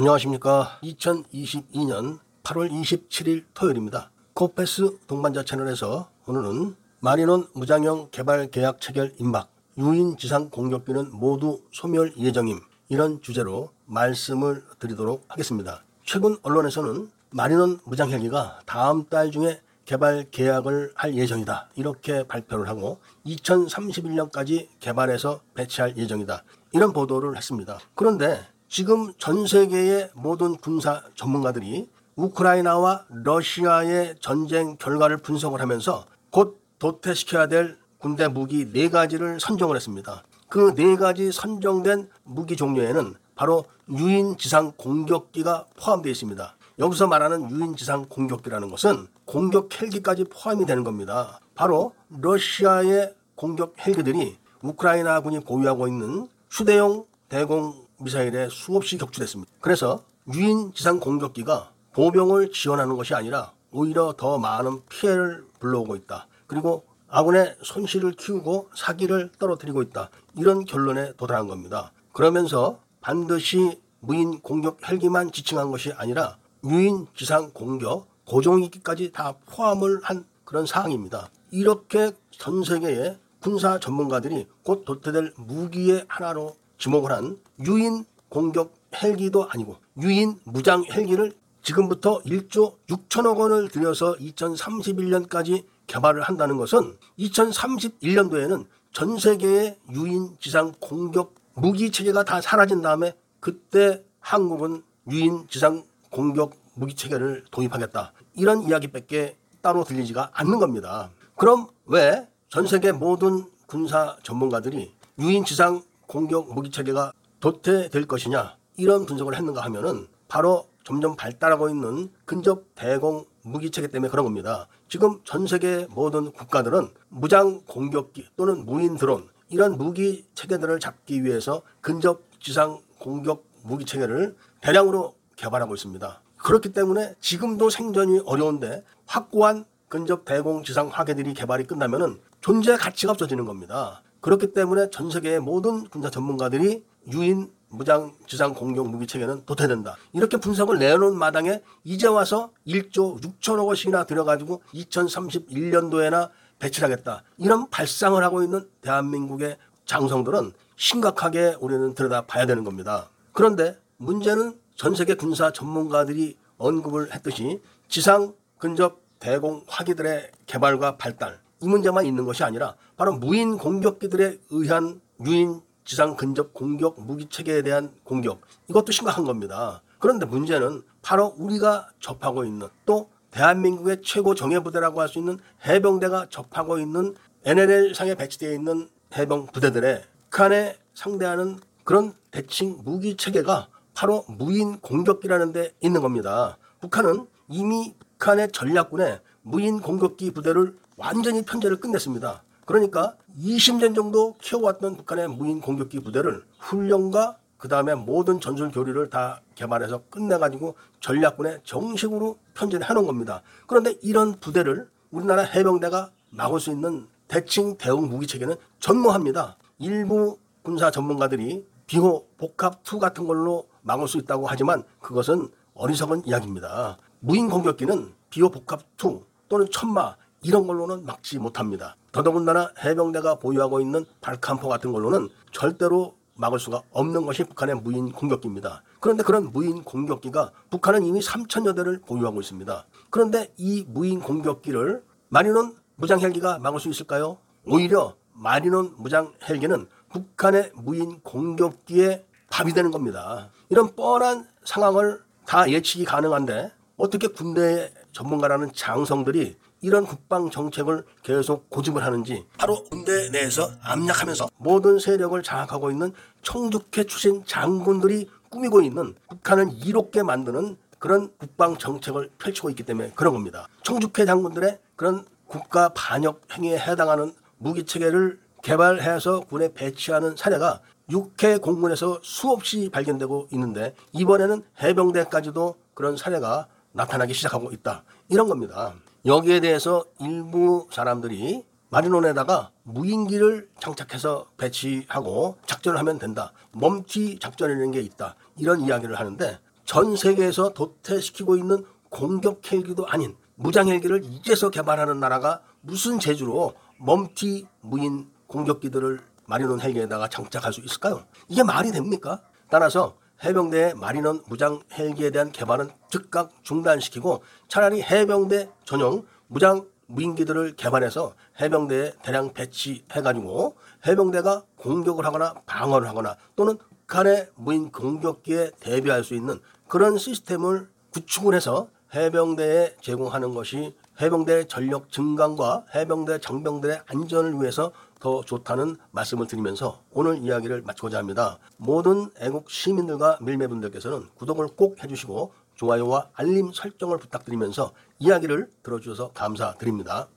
안녕하십니까. 2022년 8월 27일 토요일입니다. 코페스 동반자 채널에서 오늘은 마리논 무장형 개발 계약 체결 임박, 유인 지상 공격기는 모두 소멸 예정임 이런 주제로 말씀을 드리도록 하겠습니다. 최근 언론에서는 마리논 무장 헬기가 다음 달 중에 개발 계약을 할 예정이다. 이렇게 발표를 하고 2031년까지 개발해서 배치할 예정이다. 이런 보도를 했습니다. 그런데 지금 전 세계의 모든 군사 전문가들이 우크라이나와 러시아의 전쟁 결과를 분석을 하면서 곧 도태시켜야 될 군대 무기 네 가지를 선정을 했습니다. 그 네 가지 선정된 무기 종류에는 바로 유인 지상 공격기가 포함되어 있습니다. 여기서 말하는 유인 지상 공격기라는 것은 공격 헬기까지 포함이 되는 겁니다. 바로 러시아의 공격 헬기들이 우크라이나 군이 보유하고 있는 휴대용 대공 미사일에 수없이 격추됐습니다. 그래서 유인 지상 공격기가 보병을 지원하는 것이 아니라 오히려 더 많은 피해를 불러오고 있다. 그리고 아군의 손실을 키우고 사기를 떨어뜨리고 있다. 이런 결론에 도달한 겁니다. 그러면서 반드시 무인 공격 헬기만 지칭한 것이 아니라 유인 지상 공격 고정이기까지 다 포함을 한 그런 사항입니다. 이렇게 전 세계의 군사 전문가들이 곧 도태될 무기의 하나로 지목을 한 유인 공격 헬기도 아니고 유인 무장 헬기를 지금부터 1조 6천억 원을 들여서 2031년까지 개발을 한다는 것은 2031년도에는 전 세계의 유인 지상 공격 무기 체계가 다 사라진 다음에 그때 한국은 유인 지상 공격 무기 체계를 도입하겠다. 이런 이야기밖에 따로 들리지가 않는 겁니다. 그럼 왜 전 세계 모든 군사 전문가들이 유인 지상 공격 무기 체계가 도태될 것이냐 이런 분석을 했는가 하면은 바로 점점 발달하고 있는 근접 대공 무기 체계 때문에 그런 겁니다. 지금 전 세계 모든 국가들은 무장 공격기 또는 무인 드론 이런 무기 체계들을 잡기 위해서 근접 지상 공격 무기 체계를 대량으로 개발하고 있습니다. 그렇기 때문에 지금도 생존이 어려운데 확고한 근접 대공 지상 화계들이 개발이 끝나면은 존재 가치가 없어지는 겁니다. 그렇기 때문에 전 세계의 모든 군사 전문가들이 유인 무장 지상 공격 무기 체계는 도태된다. 이렇게 분석을 내놓은 마당에 이제 와서 1조 6천억 원씩이나 들여가지고 2031년도에나 배치하겠다. 이런 발상을 하고 있는 대한민국의 장성들은 심각하게 우리는 들여다 봐야 되는 겁니다. 그런데 문제는 전 세계 군사 전문가들이 언급을 했듯이 지상 근접 대공 화기들의 개발과 발달 이 문제만 있는 것이 아니라 바로 무인 공격기들에 의한 유인 지상 근접 공격 무기 체계에 대한 공격 이것도 심각한 겁니다. 그런데 문제는 바로 우리가 접하고 있는 또 대한민국의 최고 정예부대라고 할 수 있는 해병대가 접하고 있는 NLL 상에 배치되어 있는 해병 부대들의 북한에 상대하는 그런 대칭 무기 체계가 바로 무인 공격기라는 데 있는 겁니다. 북한은 이미 북한의 전략군에 무인 공격기 부대를 완전히 편제를 끝냈습니다. 그러니까 20년 정도 키워왔던 북한의 무인 공격기 부대를 훈련과 그 다음에 모든 전술 교류를 다 개발해서 끝내가지고 전략군에 정식으로 편제를 해놓은 겁니다. 그런데 이런 부대를 우리나라 해병대가 막을 수 있는 대칭 대응 무기 체계는 전무합니다. 일부 군사 전문가들이 비호 복합 2 같은 걸로 막을 수 있다고 하지만 그것은 어리석은 이야기입니다. 무인 공격기는 비호 복합 2 또는 천마 이런 걸로는 막지 못합니다. 더더군다나 해병대가 보유하고 있는 발칸포 같은 걸로는 절대로 막을 수가 없는 것이 북한의 무인 공격기입니다. 그런데 그런 무인 공격기가 북한은 이미 3천여 대를 보유하고 있습니다. 그런데 이 무인 공격기를 마리논 무장 헬기가 막을 수 있을까요? 오히려 마리논 무장 헬기는 북한의 무인 공격기에 밥이 되는 겁니다. 이런 뻔한 상황을 다 예측이 가능한데 어떻게 군대 전문가라는 장성들이 이런 국방 정책을 계속 고집을 하는지 바로 군대 내에서 압력하면서 모든 세력을 장악하고 있는 청주케 출신 장군들이 꾸미고 있는 북한을 이롭게 만드는 그런 국방 정책을 펼치고 있기 때문에 그런 겁니다. 청주케 장군들의 그런 국가 반역 행위에 해당하는 무기 체계를 개발해서 군에 배치하는 사례가 육해 공군에서 수없이 발견되고 있는데 이번에는 해병대까지도 그런 사례가 나타나기 시작하고 있다. 이런 겁니다. 여기에 대해서 일부 사람들이 마리논에다가 무인기를 장착해서 배치하고 작전을 하면 된다. 멈티 작전이라는 게 있다. 이런 이야기를 하는데 전 세계에서 도태시키고 있는 공격 헬기도 아닌 무장 헬기를 이제서 개발하는 나라가 무슨 재주로 멈티 무인 공격기들을 마리논 헬기에다가 장착할 수 있을까요? 이게 말이 됩니까? 따라서 해병대의 마리논 무장 헬기에 대한 개발은 즉각 중단시키고 차라리 해병대 전용 무장 무인기들을 개발해서 해병대에 대량 배치해가지고 해병대가 공격을 하거나 방어를 하거나 또는 북한의 무인 공격기에 대비할 수 있는 그런 시스템을 구축을 해서 해병대에 제공하는 것이 해병대 전력 증강과 해병대 장병들의 안전을 위해서 더 좋다는 말씀을 드리면서 오늘 이야기를 마치고자 합니다. 모든 애국 시민들과 밀매분들께서는 구독을 꼭 해주시고 좋아요와 알림 설정을 부탁드리면서 이야기를 들어주셔서 감사드립니다.